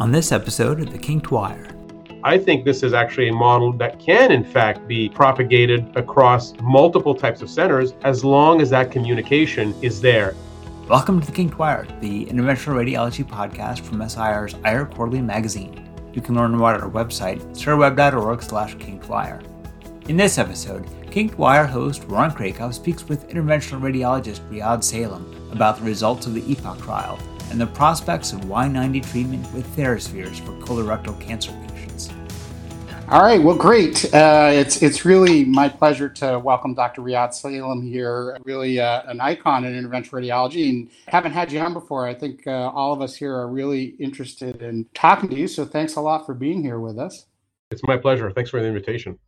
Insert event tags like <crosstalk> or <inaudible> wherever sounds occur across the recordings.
on this episode of The Kinked Wire. I think this is actually a model that can, in fact, be propagated across multiple types of centers as long as that communication is there. Welcome to The Kinked Wire, the interventional radiology podcast from SIR's IR Quarterly magazine. You can learn more at our website, sirweb.org slash kinkedwire. In this episode, Kinked Wire host Warren Krackov speaks with interventional radiologist Riad Salem about the results of the EPOCH trial and the prospects of Y90 treatment with TheraSpheres for colorectal cancer patients. All right, well, great. Uh, it's it's really my pleasure to welcome Dr. Riad Salem here. Really uh, an icon in interventional radiology, and haven't had you on before. I think uh, all of us here are really interested in talking to you. So thanks a lot for being here with us. It's my pleasure. Thanks for the invitation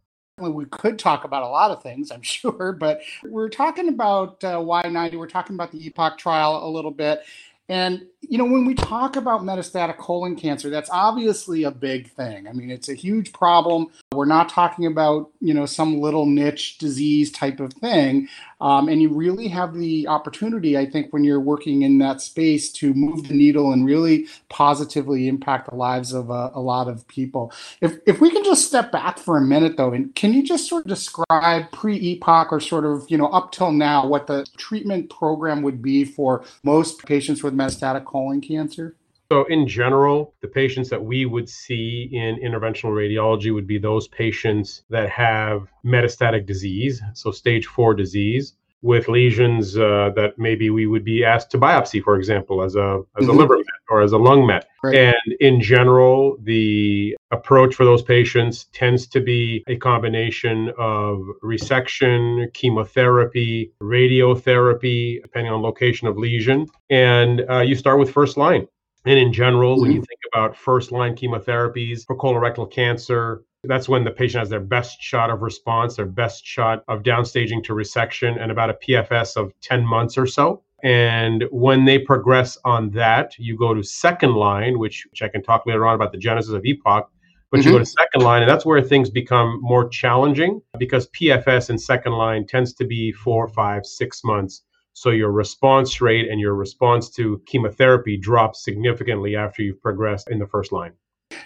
we could talk about a lot of things, I'm <laughs> sure, but we're talking about uh, Y90. We're talking about the EPOCH trial a little bit. And, you know, when we talk about metastatic colon cancer, that's obviously a big thing. I mean, it's a huge problem. We're not talking about, you know, some little niche disease type of thing. Um, and you really have the opportunity, I think, when you're working in that space to move the needle and really positively impact the lives of a, a lot of people. If, if we can just step back for a minute, though, and can you just sort of describe pre EPOCH or sort of, you know, up till now, what the treatment program would be for most patients with metastatic colon cancer? So, in general, the patients that we would see in interventional radiology would be those patients that have metastatic disease, so stage four disease, with lesions uh, that maybe we would be asked to biopsy, for example, as a as a mm-hmm. liver met or as a lung met. Right. And in general, the approach for those patients tends to be a combination of resection, chemotherapy, radiotherapy, depending on location of lesion. And uh, you start with first line. And in general, mm-hmm. when you mm-hmm. think about first line chemotherapies for colorectal cancer, that's when the patient has their best shot of response, their best shot of downstaging to resection, and about a PFS of 10 months or so. And when they progress on that, you go to second line, which, which I can talk later on about the genesis of EPOCH. But mm-hmm. you go to second line, and that's where things become more challenging because PFS in second line tends to be four, five, six months. So your response rate and your response to chemotherapy drops significantly after you've progressed in the first line.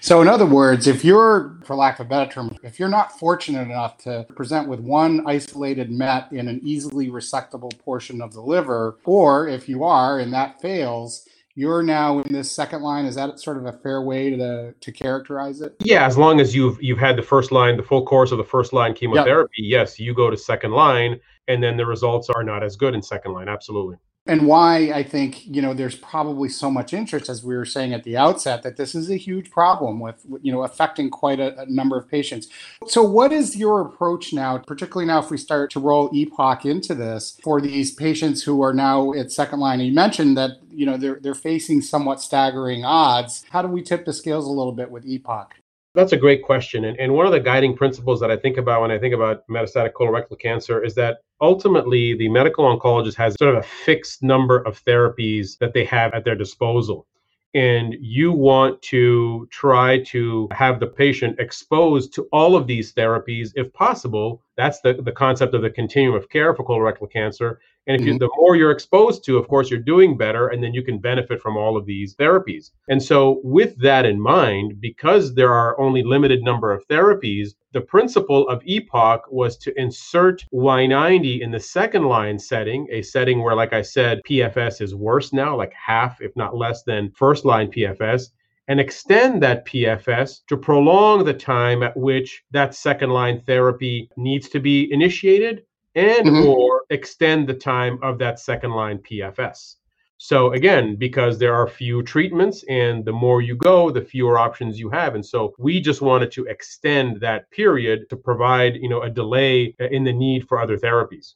So, in other words, if you're, for lack of a better term, if you're not fortunate enough to present with one isolated MET in an easily resectable portion of the liver, or if you are and that fails, you're now in this second line. Is that sort of a fair way to to characterize it? Yeah, as long as you've you've had the first line, the full course of the first line chemotherapy, yep. yes, you go to second line, and then the results are not as good in second line. Absolutely and why I think you know there's probably so much interest, as we were saying at the outset, that this is a huge problem with you know affecting quite a, a, number of patients. So, what is your approach now, particularly now if we start to roll EPOCH into this for these patients who are now at second line? You mentioned that you know they're they're facing somewhat staggering odds. How do we tip the scales a little bit with EPOCH? That's a great question. And, and one of the guiding principles that I think about when I think about metastatic colorectal cancer is that ultimately the medical oncologist has sort of a fixed number of therapies that they have at their disposal. And you want to try to have the patient exposed to all of these therapies if possible. That's the, the concept of the continuum of care for colorectal cancer. And if mm-hmm. you, the more you're exposed to, of course, you're doing better, and then you can benefit from all of these therapies. And so, with that in mind, because there are only limited number of therapies, the principle of EPOCH was to insert Y90 in the second line setting, a setting where, like I said, PFS is worse now, like half, if not less than first line PFS and extend that PFS to prolong the time at which that second line therapy needs to be initiated and mm-hmm. or extend the time of that second line PFS. So again, because there are few treatments and the more you go, the fewer options you have. And so we just wanted to extend that period to provide, you know, a delay in the need for other therapies.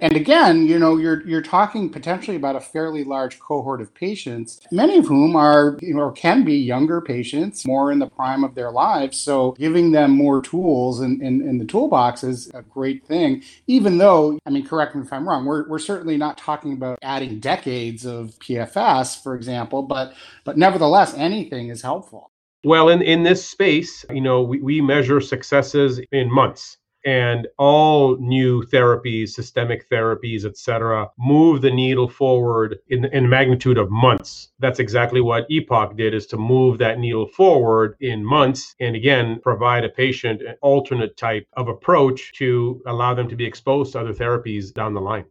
And again, you know, you're you're talking potentially about a fairly large cohort of patients, many of whom are, you know, or can be younger patients, more in the prime of their lives. So giving them more tools in, in, in the toolbox is a great thing. Even though, I mean, correct me if I'm wrong, we're we're certainly not talking about adding decades of PFS, for example, but but nevertheless, anything is helpful. Well, in, in this space, you know, we, we measure successes in months. And all new therapies systemic therapies etc move the needle forward in, in magnitude of months. That's exactly what epoch did is to move that needle forward in months and again provide a patient an alternate type of approach to allow them to be exposed to other therapies down the line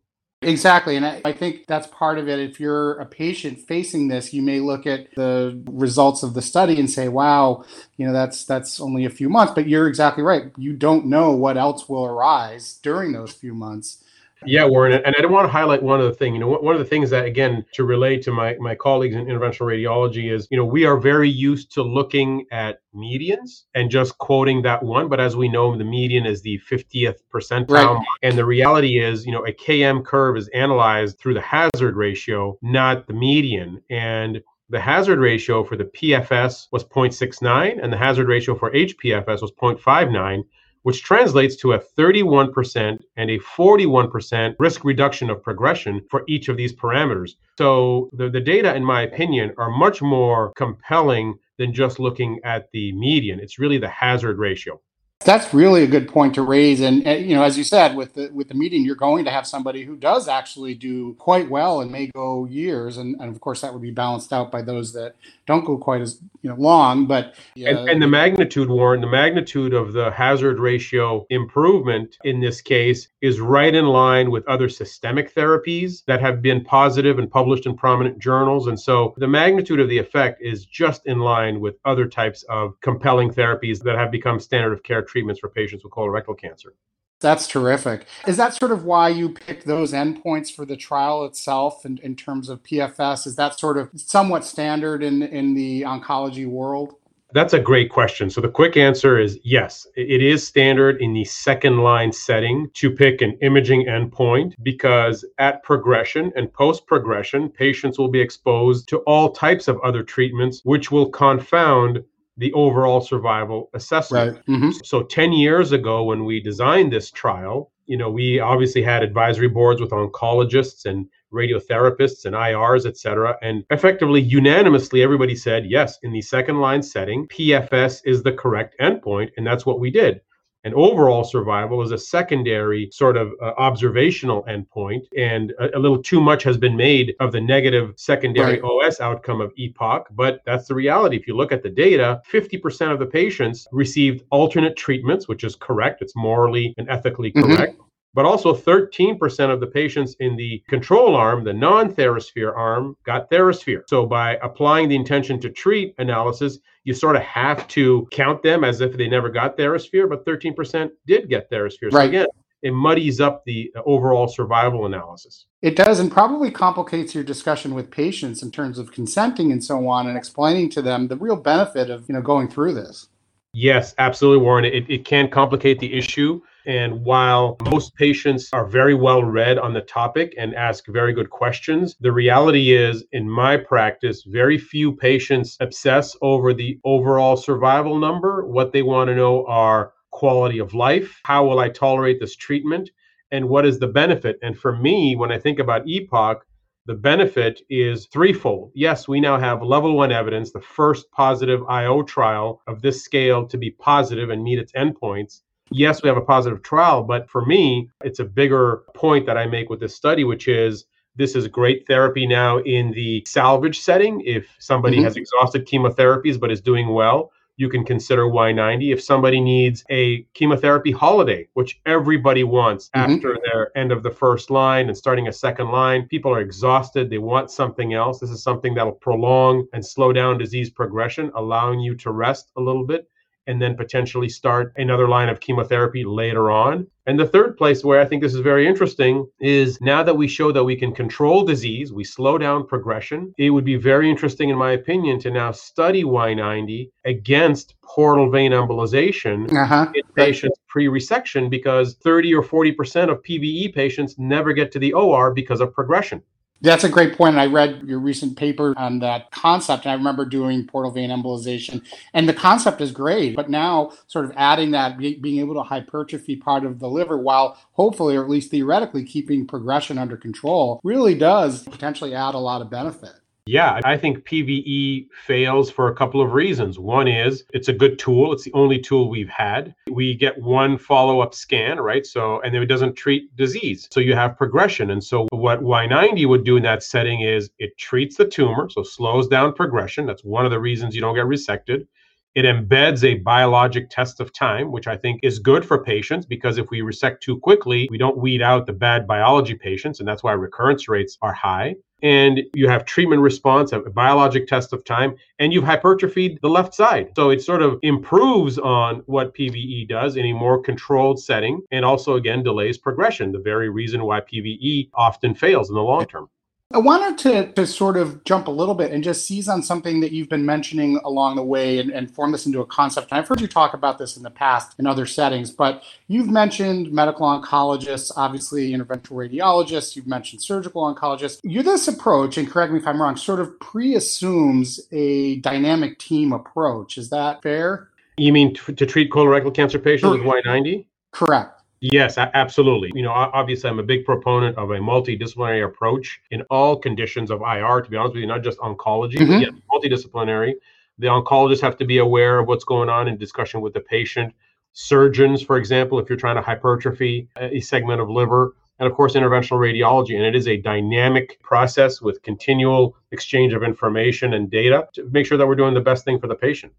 Exactly. And I, I, think that's part of it. If you're a patient facing this, you may look at the results of the study and say, wow, you know, that's that's only a few months. But you're exactly right. You don't know what else will arise during those few months. Yeah, Warren, and I do want to highlight one other thing. You know, one of the things that, again, to relate to my my colleagues in interventional radiology is, you know, we are very used to looking at medians and just quoting that one. But as we know, the median is the 50th percentile, right. and the reality is, you know, a KM curve is analyzed through the hazard ratio, not the median, and the hazard ratio for the PFS was 0.69 and the hazard ratio for HPFS was 0.59 which translates to a 31% and a 41% risk reduction of progression for each of these parameters. So the, the data, in my opinion, are much more compelling than just looking at the median. It's really the hazard ratio. That's really a good point to raise, and you know, as you said, with the with the median, you're going to have somebody who does actually do quite well and may go years, and, and of course that would be balanced out by those that don't go quite as you know long. But yeah, and, uh, and the magnitude, Warren, the magnitude of the hazard ratio improvement in this case is right in line with other systemic therapies that have been positive and published in prominent journals, and so the magnitude of the effect is just in line with other types of compelling therapies that have become standard of care treatments for patients with colorectal cancer. That's terrific. Is that sort of why you picked those endpoints for the trial itself in, in terms of PFS? Is that sort of somewhat standard in, in the oncology world? That's a great question. So the quick answer is yes, it is standard in the second line setting to pick an imaging endpoint because at progression and post progression, patients will be exposed to all types of other treatments, which will confound the overall survival assessment. Right. Mm-hmm. So 10 years ago when we designed this trial, you know, we obviously had advisory boards with oncologists and radiotherapists and IRs, et cetera. And effectively, unanimously, everybody said, yes, in the second line setting, PFS is the correct endpoint. And that's what we did. And overall survival is a secondary sort of uh, observational endpoint. And a, a, little too much has been made of the negative secondary right. OS outcome of EPOCH. But that's the reality. If you look at the data, 50% of the patients received alternate treatments, which is correct. It's morally and ethically mm-hmm. correct. Mm-hmm but also 13% of the patients in the control arm, the non TheraSphere arm, got TheraSphere. So by applying the intention to treat analysis, you sort of have to count them as if they never got TheraSphere, but 13% did get TheraSphere. So right. again, it muddies up the uh, overall survival analysis. It does, and probably complicates your discussion with patients in terms of consenting and so on, and explaining to them the real benefit of you know going through this. Yes, absolutely, Warren. It, it can complicate the issue. And while most patients are very well read on the topic and ask very good questions, the reality is, in my practice, very few patients obsess over the overall survival number. What they want to know are quality of life, how will I tolerate this treatment, and what is the benefit. And for me, when I think about EPOCH, the benefit is threefold. Yes, we now have level one evidence, the first positive IO trial of this scale to be positive and meet its endpoints yes, we have a positive trial, but for me, it's a bigger point that I make with this study, which is this is great therapy now in the salvage setting. If somebody mm-hmm. has exhausted chemotherapies but is doing well, you can consider Y90. If somebody needs a chemotherapy holiday, which everybody wants mm-hmm. after their end of the first line and starting a second line, people are exhausted. They want something else. This is something that'll prolong and slow down disease progression, allowing you to rest a little bit and then potentially start another line of chemotherapy later on. And the third place where I think this is very interesting is now that we show that we can control disease, we slow down progression, it would be very interesting, in my opinion, to now study Y90 against portal vein embolization uh-huh. in patients pre resection because 30 or 40% of PVE patients never get to the OR because of progression. That's a great point. And I read your recent paper on that concept. And I remember doing portal vein embolization. And the concept is great. But now, sort of adding that, being able to hypertrophy part of the liver while hopefully, or at least theoretically, keeping progression under control really does potentially add a lot of benefit. Yeah, I think PVE fails for a couple of reasons. One is it's a good tool. It's the only tool we've had. We get one follow up scan, right? So, and then it doesn't treat disease. So you have progression. And so what Y90 would do in that setting is it treats the tumor, so slows down progression. That's one of the reasons you don't get resected. It embeds a biologic test of time, which I think is good for patients because if we resect too quickly, we don't weed out the bad biology patients. And that's why recurrence rates are high and you have treatment response, a biologic test of time, and you've hypertrophied the left side. So it sort of improves on what PVE does in a more controlled setting and also, again, delays progression, the very reason why PVE often fails in the long term. I wanted to, to sort of jump a little bit and just seize on something that you've been mentioning along the way and, and form this into a concept. And I've heard you talk about this in the past in other settings, but you've mentioned medical oncologists, obviously interventional radiologists, you've mentioned surgical oncologists. You this approach, and correct me if I'm wrong, sort of pre-assumes a dynamic team approach. Is that fair? You mean to, to treat colorectal cancer patients with Y90? Correct. Yes, absolutely. You know, obviously, I'm a big proponent of a multidisciplinary approach in all conditions of IR, to be honest with you, not just oncology, mm-hmm. but multidisciplinary. The oncologists have to be aware of what's going on in discussion with the patient. Surgeons, for example, if you're trying to hypertrophy a segment of liver, and of course, interventional radiology. And it is a dynamic process with continual exchange of information and data to make sure that we're doing the best thing for the patient.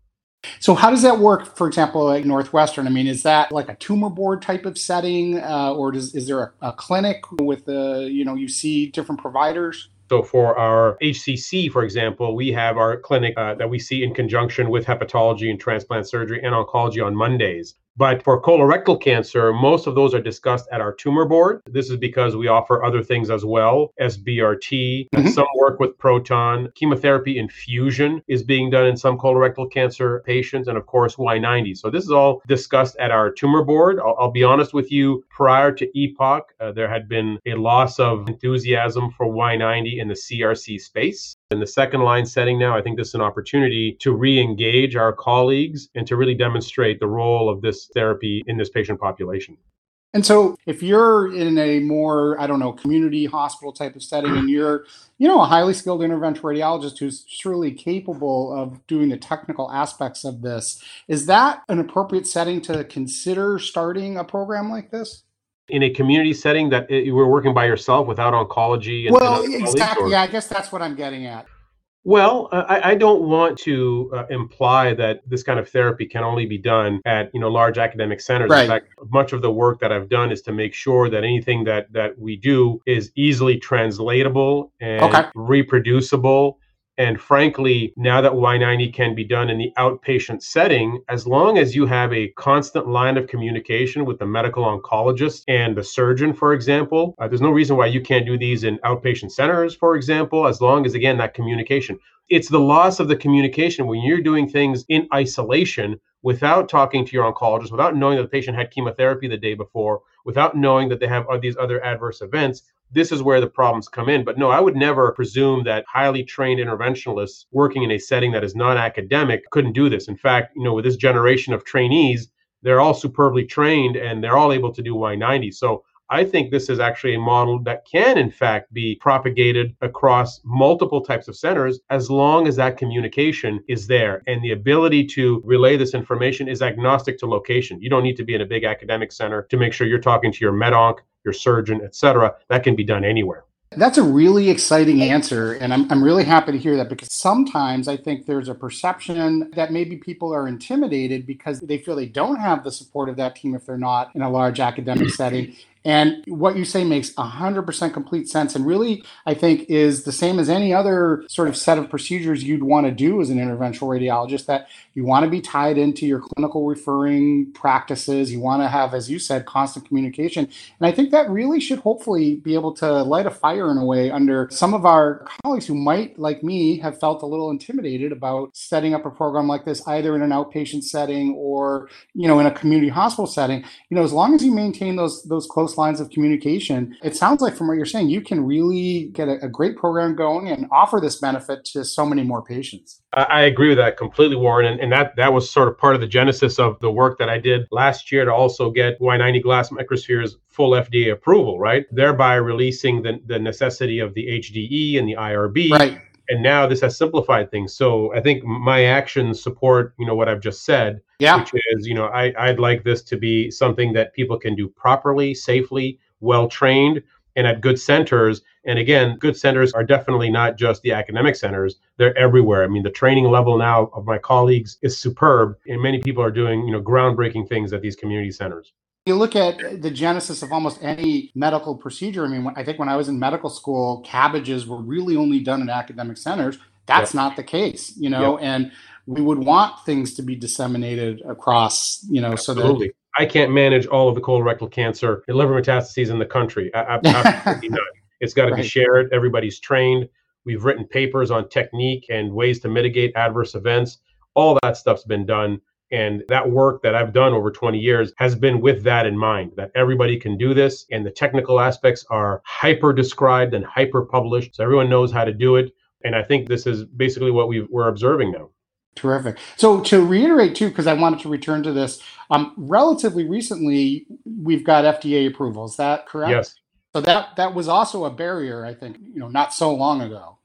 So how does that work? For example, like Northwestern, I mean, is that like a tumor board type of setting, uh, or does, is there a, a clinic with the you know you see different providers? So for our HCC, for example, we have our clinic uh, that we see in conjunction with hepatology and transplant surgery and oncology on Mondays. But for colorectal cancer, most of those are discussed at our tumor board. This is because we offer other things as well, SBRT, mm-hmm. some work with proton, chemotherapy infusion is being done in some colorectal cancer patients, and of course, Y90. So this is all discussed at our tumor board. I'll, I'll be honest with you, prior to EPOCH, uh, there had been a loss of enthusiasm for Y90 in the CRC space. In the second line setting now, I think this is an opportunity to re engage our colleagues and to really demonstrate the role of this therapy in this patient population. And so, if you're in a more, I don't know, community hospital type of setting and you're, you know, a highly skilled interventional radiologist who's truly capable of doing the technical aspects of this, is that an appropriate setting to consider starting a program like this? In a community setting that you were working by yourself without oncology and, well and exactly yeah i guess that's what i'm getting at well uh, I, I, don't want to uh, imply that this kind of therapy can only be done at you know large academic centers right. in fact much of the work that i've done is to make sure that anything that that we do is easily translatable and okay. reproducible and frankly, now that Y90 can be done in the outpatient setting, as long as you have a constant line of communication with the medical oncologist and the surgeon, for example, uh, there's no reason why you can't do these in outpatient centers, for example, as long as, again, that communication. It's the loss of the communication when you're doing things in isolation without talking to your oncologist, without knowing that the patient had chemotherapy the day before, without knowing that they have these other adverse events this is where the problems come in. But no, I would never presume that highly trained interventionalists working in a setting that is non academic couldn't do this. In fact, you know, with this generation of trainees, they're all superbly trained and they're all able to do Y90. So I think this is actually a model that can, in fact, be propagated across multiple types of centers as long as that communication is there. And the ability to relay this information is agnostic to location. You don't need to be in a big academic center to make sure you're talking to your med onc your surgeon, etc. That can be done anywhere. That's a really exciting answer. And I'm, I'm really happy to hear that because sometimes I think there's a perception that maybe people are intimidated because they feel they don't have the support of that team if they're not in a large academic <clears throat> setting. And what you say makes 100% complete sense and really, I think, is the same as any other sort of set of procedures you'd want to do as an interventional radiologist that you want to be tied into your clinical referring practices. You want to have, as you said, constant communication. And I think that really should hopefully be able to light a fire in a way under some of our colleagues who might, like me, have felt a little intimidated about setting up a program like this, either in an outpatient setting or, you know, in a community hospital setting. You know, as long as you maintain those those close close lines of communication. It sounds like from what you're saying, you can really get a, a great program going and offer this benefit to so many more patients. I agree with that completely, Warren. And, and that, that was sort of part of the genesis of the work that I did last year to also get Y90 glass microspheres full FDA approval, right? Thereby releasing the, the necessity of the HDE and the IRB. Right And now this has simplified things. So I think my actions support, you know, what I've just said, Yeah. which is, you know, I, I'd like this to be something that people can do properly, safely, well trained, and at good centers. And again, good centers are definitely not just the academic centers, they're everywhere. I mean, the training level now of my colleagues is superb, and many people are doing, you know, groundbreaking things at these community centers. You look at the genesis of almost any medical procedure. I mean, when- I think when I was in medical school, CABGs were really only done in academic centers. That's not the case, you know, and we would want things to be disseminated across, you know, so that Absolutely. I can't manage all of the colorectal cancer and liver metastases in the country. I, I, <laughs> absolutely not. It's got to Right. be shared. Everybody's trained. We've written papers on technique and ways to mitigate adverse events. All that stuff's been done. And that work that I've done over 20 years has been with that in mind that everybody can do this. And the technical aspects are hyper described and hyper published. So everyone knows how to do it. And I think this is basically what we we're observing now. Terrific. So to reiterate too, because I wanted to return to this, um, relatively recently we've got FDA approval. Is that correct? Yes. So that that was also a barrier, I think, you know, not so long ago.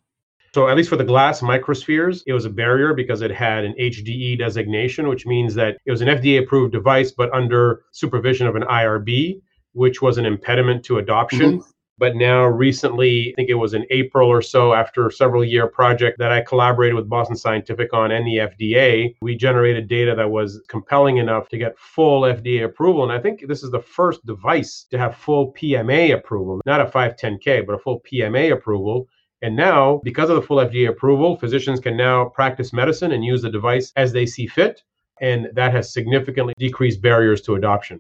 So at least for the glass microspheres, it was a barrier because it had an HDE designation, which means that it was an FDA approved device, but under supervision of an IRB, which was an impediment to adoption. Mm-hmm. But now, recently, I think it was in April or so, after a several year project that I collaborated with Boston Scientific on and the FDA, we generated data that was compelling enough to get full FDA approval. And I think this is the first device to have full PMA approval, not a 510(k), but a full PMA approval. And now, because of the full FDA approval, physicians can now practice medicine and use the device as they see fit. And that has significantly decreased barriers to adoption.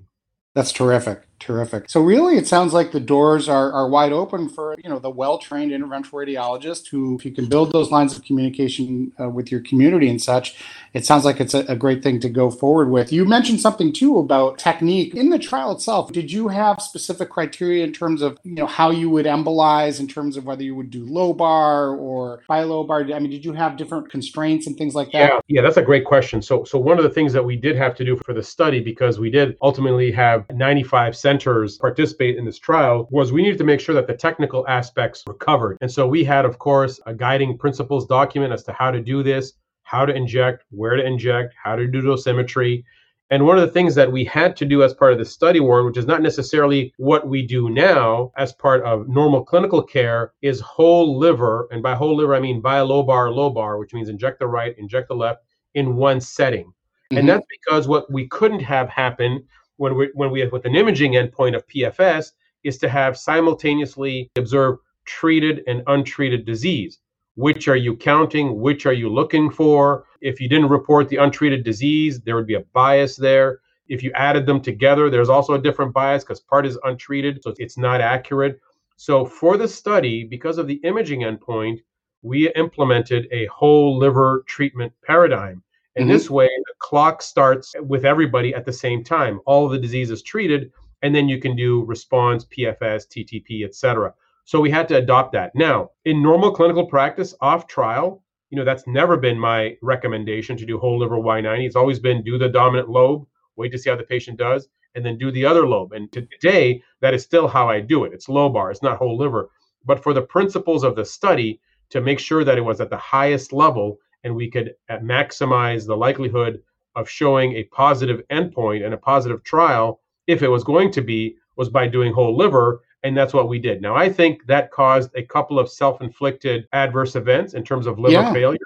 That's terrific. Terrific. So really it sounds like the doors are, are wide open for, you know, the well-trained interventional radiologist who, if you can build those lines of communication uh, with your community and such, it sounds like it's a, a great thing to go forward with. You mentioned something too about technique in the trial itself. Did you have specific criteria in terms of, you know, how you would embolize in terms of whether you would do lobar or lobar? I mean, did you have different constraints and things like that? Yeah, yeah, that's a great question. So, so one of the things that we did have to do for the study, because we did ultimately have 95 centers participate in this trial, was we needed to make sure that the technical aspects were covered. And so we had, of course, a guiding principles document as to how to do this, how to inject, where to inject, how to do dosimetry. And one of the things that we had to do as part of the study, Warren, which is not necessarily what we do now as part of normal clinical care, is whole liver. And by whole liver, I mean bilobar, low bar, which means inject the right, inject the left in one setting. Mhm. And that's because what we couldn't have happen when we when we have with an imaging endpoint of PFS is to have simultaneously observe treated and untreated disease. Which are you counting? Which are you looking for? If you didn't report the untreated disease, there would be a bias there. If you added them together, there's also a different bias because part is untreated, so it's not accurate. So for the study, because of the imaging endpoint, we implemented a whole liver treatment paradigm. And Mhm. this way, the clock starts with everybody at the same time. All of the disease is treated, and then you can do response, PFS, TTP, et cetera. So we had to adopt that. Now, in normal clinical practice, off trial, you know, that's never been my recommendation to do whole liver Y90. It's always been do the dominant lobe, wait to see how the patient does, and then do the other lobe. And today, that is still how I do it. It's lobar, it's not whole liver. But for the principles of the study, to make sure that it was at the highest level and we could uh, maximize the likelihood of showing a positive endpoint and a positive trial, if it was going to be, was by doing whole liver. And that's what we did. Now, I think that caused a couple of self inflicted adverse events in terms of liver Yeah. failure,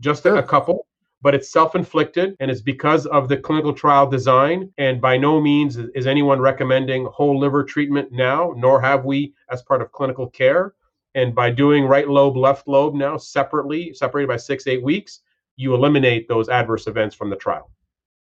just a, Sure. a couple. But it's self inflicted and it's because of the clinical trial design. And by no means is anyone recommending whole liver treatment now, nor have we as part of clinical care. And by doing right lobe, left lobe now separately, separated by six, eight weeks, you eliminate those adverse events from the trial.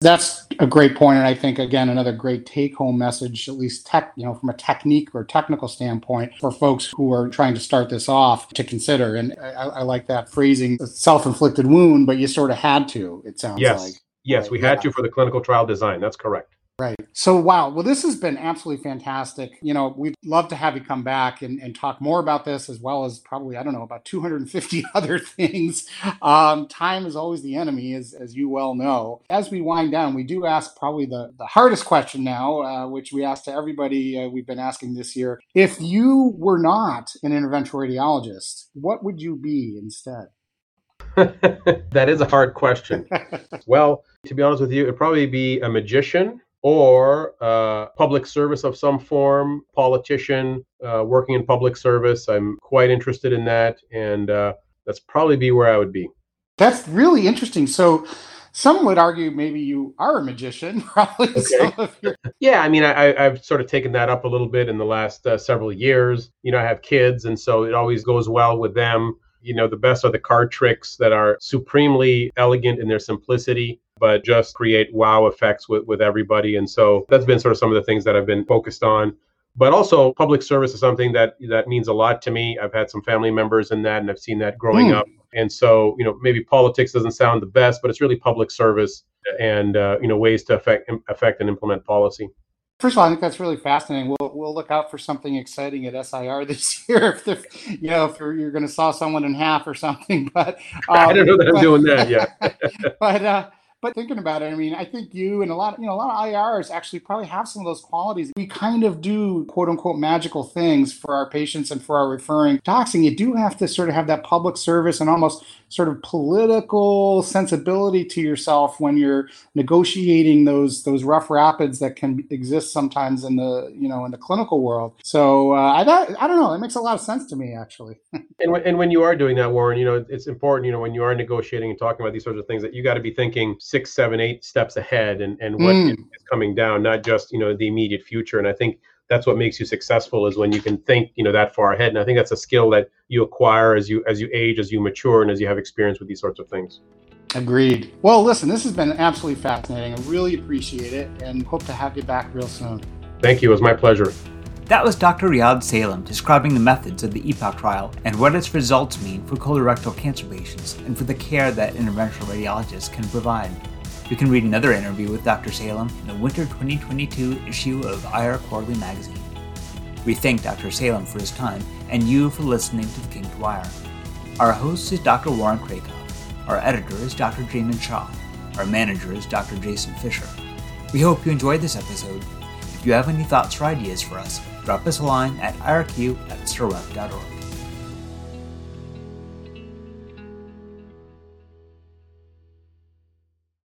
That's a great point, and I think again another great take-home message, at least tech, you know, from a technique or technical standpoint, for folks who are trying to start this off to consider. And I, I like that phrasing, self-inflicted wound, but you sort of had to. It sounds Yes. like. Yes, we had Yeah. to for the clinical trial design. That's correct. Right. So, wow. Well, this has been absolutely fantastic. You know, we'd love to have you come back and, and talk more about this, as well as probably, I don't know, about 250 <laughs> other things. Um, time is always the enemy, as, as you well know. As we wind down, we do ask probably the, the hardest question now, uh, which we ask to everybody uh, we've been asking this year. If you were not an interventional radiologist, what would you be instead? <laughs> that is a hard question. <laughs> well, to be honest with you, it'd probably be a magician or uh, public service of some form, politician uh, working in public service. I'm quite interested in that, and uh, that's probably be where I would be. That's really interesting. So, some would argue maybe you are a magician, <laughs> probably. Okay. Your- yeah, I mean, I, have sort of taken that up a little bit in the last uh, several years. You know, I have kids, and so it always goes well with them. You know, the best are the card tricks that are supremely elegant in their simplicity, but just create wow effects with, with everybody. And so that's been sort of some of the things that I've been focused on but also public service is something that that means a lot to me i've had some family members in that and i've seen that growing mm. up and so, you know, maybe politics doesn't sound the best, but it's really public service and uh, you know ways to affect affect and implement policy. First of all, I think that's really fascinating. We'll we'll look out for something exciting at SIR <laughs> this year. If you know if you're, you're going to saw someone in half or something, <laughs> but um, <laughs> I don't know that I'm doing that yet. but uh, but thinking about it, I mean, I think you and a lot, of, you know, a lot of IRs actually probably have some of those qualities. We kind of do quote unquote magical things for our patients and for our referring docs, and you do have to sort of have that public service and almost sort of political sensibility to yourself when you're negotiating those those rough rapids that can exist sometimes in the you know in the clinical world. So uh, I I don't know. It makes a lot of sense to me actually. <laughs> and when, and when you are doing that, Warren, you know it's important. You know when you are negotiating and talking about these sorts of things that you got to be thinking six, seven, eight steps ahead and and what mm. is coming down, not just you know the immediate future. And I think that's what makes you successful is when you can think you know that far ahead. And i think that's a skill that you acquire as you as you age as you mature and as you have experience with these sorts of things. Agreed. Well listen this has been absolutely fascinating. I really appreciate it and hope to have you back real soon. Thank you. It was my pleasure that was Dr. Riad Salem describing the methods of the EPOCH trial and what its results mean for colorectal cancer patients and for the care that interventional radiologists can provide. You can read another interview with Dr. Salem in the winter 2022 issue of IR Quarterly Magazine. We thank Dr. Salem for his time and you for listening to the Kinked Wire. Our host is Dr. Warren Krackov. Our editor is Dr. Jamin Shaw. Our manager is Dr. Jason Fisher. We hope you enjoyed this episode. If you have any thoughts or ideas for us, drop us a line at irq at sirweb.org.